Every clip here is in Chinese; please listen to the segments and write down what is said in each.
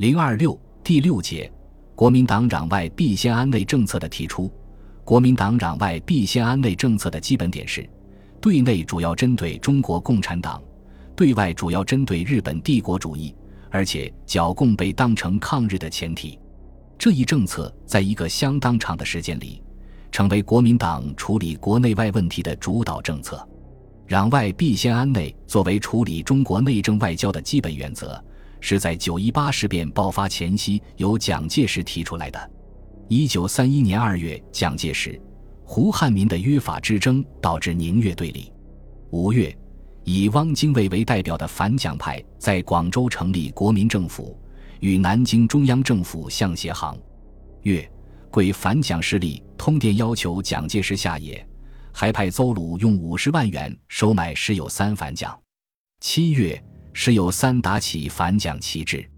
零二六第六节，国民党攘外必先安内政策的提出。国民党攘外必先安内政策的基本点是：对内主要针对中国共产党，对外主要针对日本帝国主义，而且剿共被当成抗日的前提。这一政策在一个相当长的时间里，成为国民党处理国内外问题的主导政策。攘外必先安内作为处理中国内政外交的基本原则，是在九一八事变爆发前夕由蒋介石提出来的。一九三一年二月，蒋介石、胡汉民的约法之争导致宁粤对立。五月，以汪精卫为代表的反蒋派在广州成立国民政府，与南京中央政府相协行。月，桂反蒋势力通电要求蒋介石下野，还派邹鲁用五十万元收买石友三反蒋。七月，石友三打起反蒋旗帜。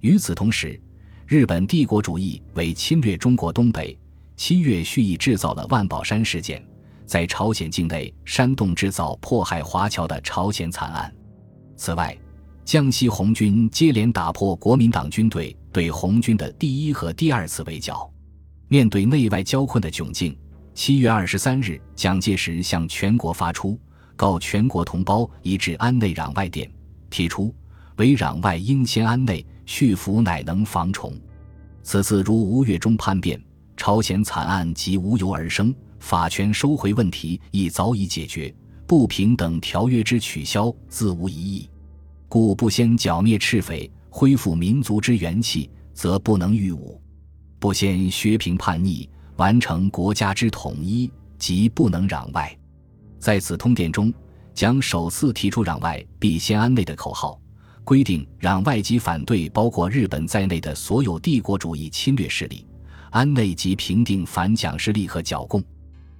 与此同时。日本帝国主义为侵略中国东北，七月蓄意制造了万宝山事件，在朝鲜境内煽动制造迫害华侨的朝鲜惨案。此外，江西红军接连打破国民党军队对红军的第一和第二次围剿。面对内外交困的窘境，七月二十三日，蒋介石向全国发出告全国同胞一致安内攘外电，提出为攘外应先安内。蓄福乃能防虫。此次如吴越中叛变、朝鲜惨案即无由而生，法权收回问题亦早已解决，不平等条约之取消自无疑义。故不先剿灭赤匪，恢复民族之元气，则不能御侮；不先削平叛逆，完成国家之统一，即不能攘外。在此通电中，将首次提出“攘外必先安内”的口号。规定让外籍反对包括日本在内的所有帝国主义侵略势力，安内即平定反蒋势力和剿共。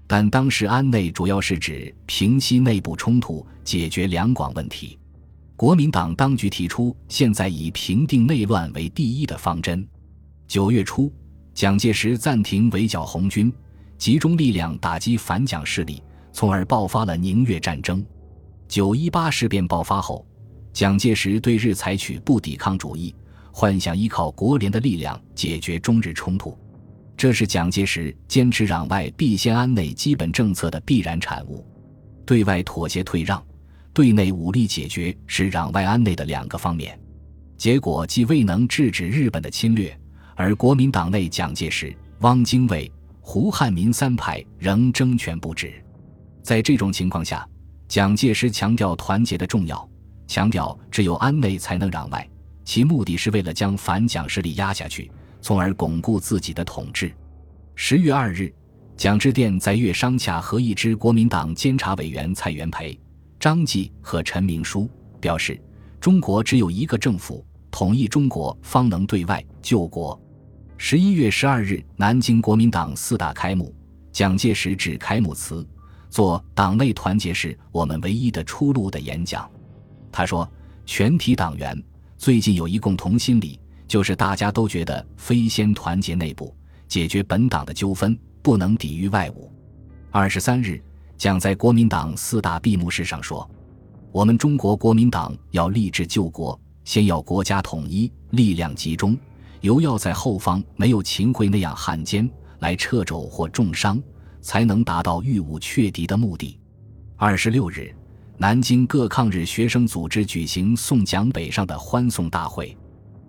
但当时安内主要是指平息内部冲突，解决两广问题。国民党当局提出现在以平定内乱为第一的方针。九月初，蒋介石暂停围剿红军，集中力量打击反蒋势力，从而爆发了宁粤战争。九一八事变爆发后。蒋介石对日采取不抵抗主义，幻想依靠国联的力量解决中日冲突，这是蒋介石坚持攘外必先安内基本政策的必然产物。对外妥协退让，对内武力解决是攘外安内的两个方面，结果既未能制止日本的侵略，而国民党内蒋介石、汪精卫、胡汉民三派仍争权不止。在这种情况下，蒋介石强调团结的重要。强调只有安内才能攘外，其目的是为了将反蒋势力压下去，从而巩固自己的统治。十月二日，蒋之电在粤商洽和议之国民党监察委员蔡元培、张继和陈明书，表示中国只有一个政府，统一中国方能对外救国。十一月十二日，南京国民党四大开幕，蒋介石致开幕词，做“党内团结是我们唯一的出路”的演讲。他说：“全体党员最近有一共同心理，就是大家都觉得非先团结内部，解决本党的纠纷，不能抵御外侮。”二十三日，蒋在国民党四大闭幕式上说：“我们中国国民党要立志救国，先要国家统一，力量集中，尤要在后方没有秦桧那样汉奸来掣肘或重伤，才能达到御武却敌的目的。”二十六日。南京各抗日学生组织举行送蒋北上的欢送大会，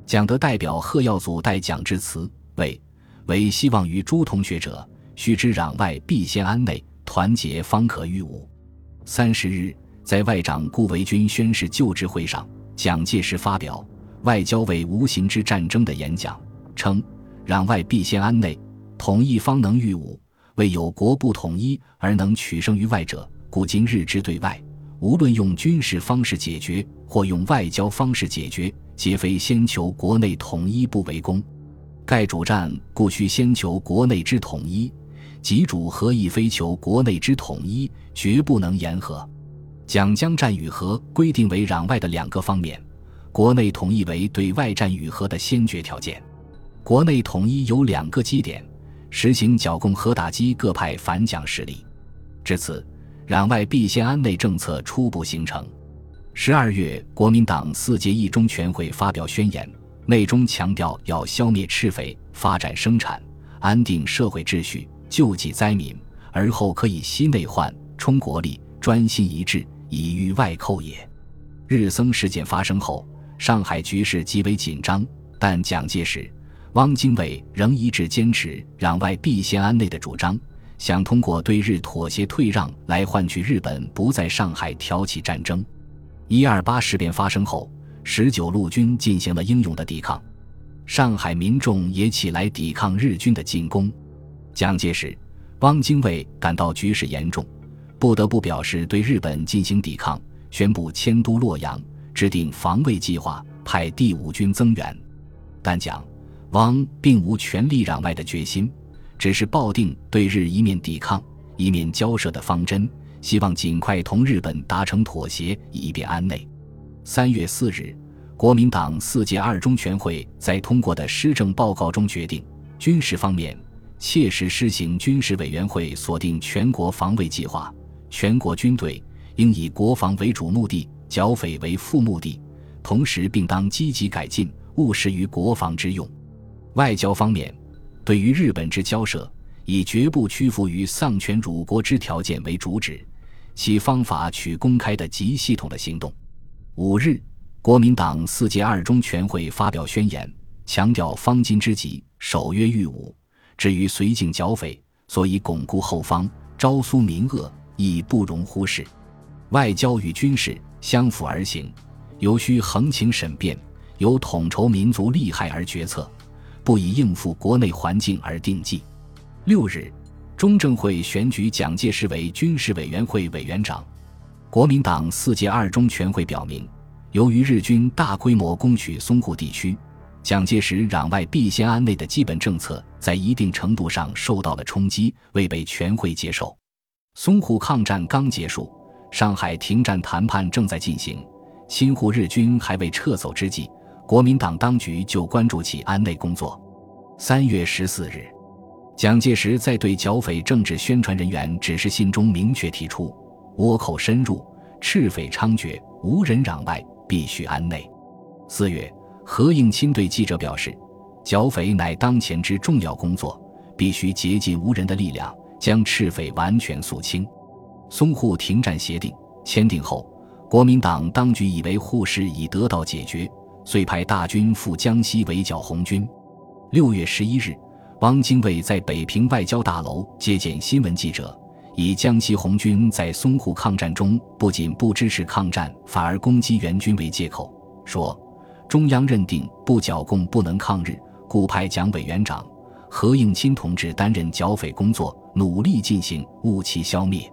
蒋德代表贺耀祖代蒋致辞，为为希望于诸同学者，须知攘外必先安内，团结方可御武。三十日，在外长顾维钧宣誓就职会上，蒋介石发表《外交为无形之战争》的演讲，称攘外必先安内，统一方能御武。为有国不统一而能取胜于外者，故今日之对外。无论用军事方式解决，或用外交方式解决，皆非先求国内统一不为功。盖主战故须先求国内之统一，己主和亦非求国内之统一，绝不能言和。蒋将战与和规定为攘外的两个方面，国内统一为对外战与和的先决条件。国内统一有两个基点：实行剿共和打击各派反蒋势力。至此。攘外必先安内政策初步形成。十二月，国民党四届一中全会发表宣言，内中强调要消灭赤匪，发展生产，安定社会秩序，救济灾民，而后可以息内患，充国力，专心一致，以御外寇也。日僧事件发生后，上海局势极为紧张，但蒋介石、汪精卫仍一直坚持攘外必先安内的主张，想通过对日妥协退让来换取日本不在上海挑起战争。一二八事变发生后。十九路军进行了英勇的抵抗，上海民众也起来抵抗日军的进攻。蒋介石、汪精卫感到局势严重，不得不表示对日本进行抵抗，宣布迁都洛阳，制定防卫计划，派第五军增援。但蒋、汪并无全力攘外的决心，只是抱定对日一面抵抗、一面交涉的方针，希望尽快同日本达成妥协，以便安内。三月四日，国民党四届二中全会在通过的施政报告中决定，军事方面切实施行军事委员会锁定全国防卫计划，全国军队应以国防为主目的，剿匪为副目的，同时并当积极改进，务实于国防之用。外交方面，对于日本之交涉，以绝不屈服于丧权辱国之条件为主旨，其方法取公开的极系统的行动。五日，国民党四届二中全会发表宣言，强调方今之急，守约御武，至于绥靖剿匪，所以巩固后方，招苏民恶，亦不容忽视。外交与军事相辅而行，尤需横情审辩，由统筹民族利害而决策，不以应付国内环境而定计。六日，中正会选举蒋介石为军事委员会委员长。国民党四届二中全会表明，由于日军大规模攻取淞沪地区，蒋介石攘外必先安内的基本政策在一定程度上受到了冲击，未被全会接受。淞沪抗战刚结束，上海停战谈判正在进行，侵沪日军还未撤走之际，国民党当局就关注起安内工作。三月十四日，蒋介石在对剿匪政治宣传人员指示信中明确提出。倭寇深入，赤匪猖獗，无人攘外，必须安内。四月，何应钦对记者表示：“剿匪乃当前之重要工作，必须竭尽无人的力量，将赤匪完全肃清。”淞沪停战协定签订后，国民党当局以为沪事已得到解决，遂派大军赴江西围剿红军。六月十一日，汪精卫在北平外交大楼接见新闻记者。以江西红军在淞沪抗战中不仅不支持抗战，反而攻击援军为借口，说中央认定不剿共不能抗日，故派蒋委员长何应钦同志担任剿匪工作，努力进行，务其消灭。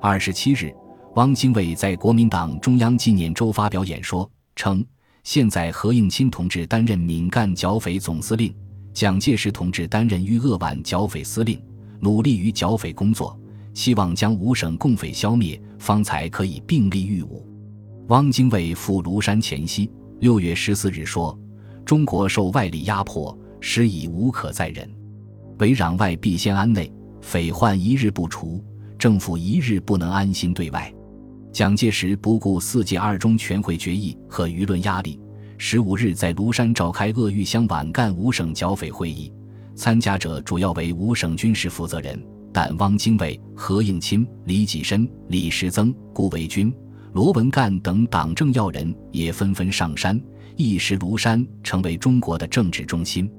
二十七日，汪精卫在国民党中央纪念周发表演说，称现在何应钦同志担任闽赣剿匪总司令，蒋介石同志担任豫鄂皖剿匪司令，努力于剿匪工作。希望将五省共匪消灭，方才可以并立御武。汪精卫赴庐山前夕，六月十四日说：“中国受外力压迫，时已无可再忍。唯攘外必先安内，匪患一日不除，政府一日不能安心对外。”蒋介石不顾四届二中全会决议和舆论压力，十五日在庐山召开鄂豫湘皖赣五省剿匪会议，参加者主要为五省军事负责人。但汪精卫、何应钦、李济深、李时增、顾维钧、罗文干等党政要人也纷纷上山，一时庐山成为中国的政治中心。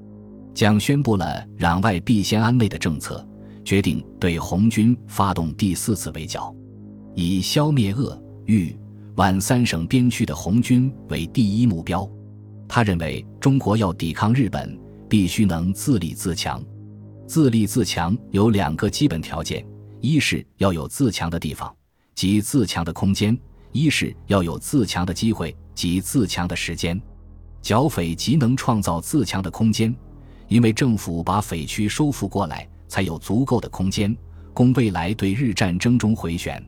蒋宣布了攘外必先安内的政策，决定对红军发动第四次围剿，以消灭鄂、豫、皖三省边区的红军为第一目标。他认为，中国要抵抗日本，必须能自立自强。自立自强有两个基本条件：一是要有自强的地方，即自强的空间；一是要有自强的机会，即自强的时间。剿匪即能创造自强的空间，因为政府把匪区收复过来，才有足够的空间供未来对日战争中回旋。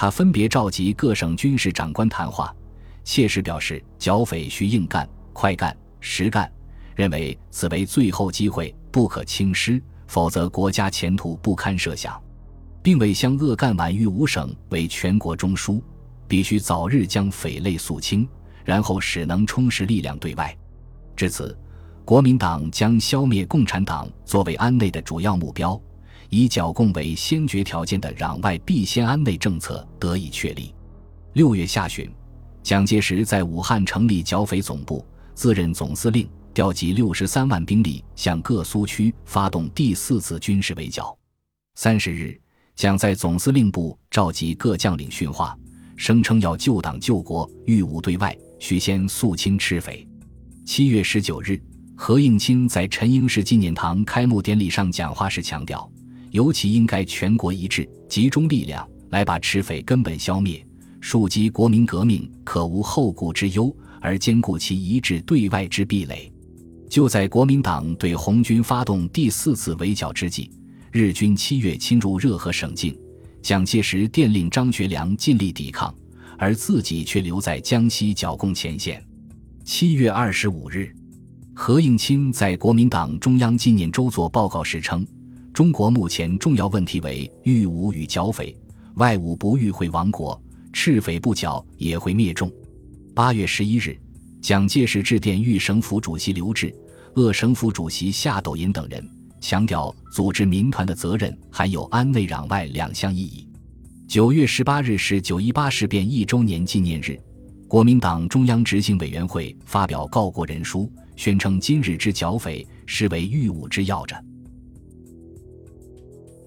他分别召集各省军事长官谈话，切实表示剿匪需硬干、快干、实干，认为此为最后机会。不可轻失，否则国家前途不堪设想，并未将鄂赣皖豫五省为全国中枢，必须早日将匪类肃清，然后使能充实力量对外。至此，国民党将消灭共产党作为安内的主要目标，以剿共为先决条件的攘外必先安内政策得以确立。六月下旬，蒋介石在武汉成立剿匪总部，自任总司令，调集六十三万兵力向各苏区发动第四次军事围剿。三十日，蒋在总司令部召集各将领训话，声称要救党救国，御武对外，须先肃清赤匪。七月十九日。何应钦在陈英士纪念堂开幕典礼上讲话时强调，尤其应该全国一致，集中力量来把赤匪根本消灭，树基国民革命可无后顾之忧，而兼顾其一致对外之壁垒。就在国民党对红军发动第四次围剿之际，日军七月侵入热河省境，蒋介石电令张学良尽力抵抗，而自己却留在江西剿共前线。七月二十五日。何应钦在国民党中央纪念周作报告时称：“中国目前重要问题为御侮与剿匪，外侮不御会亡国，赤匪不剿也会灭众。”八月十一日，蒋介石致电豫省府主席刘峙、鄂省府主席夏斗寅等人，强调组织民团的责任含有安内攘外两项意义。九月十八日是九一八事变一周年纪念日，国民党中央执行委员会发表告国人书。宣称今日之剿匪，实为御侮之要着。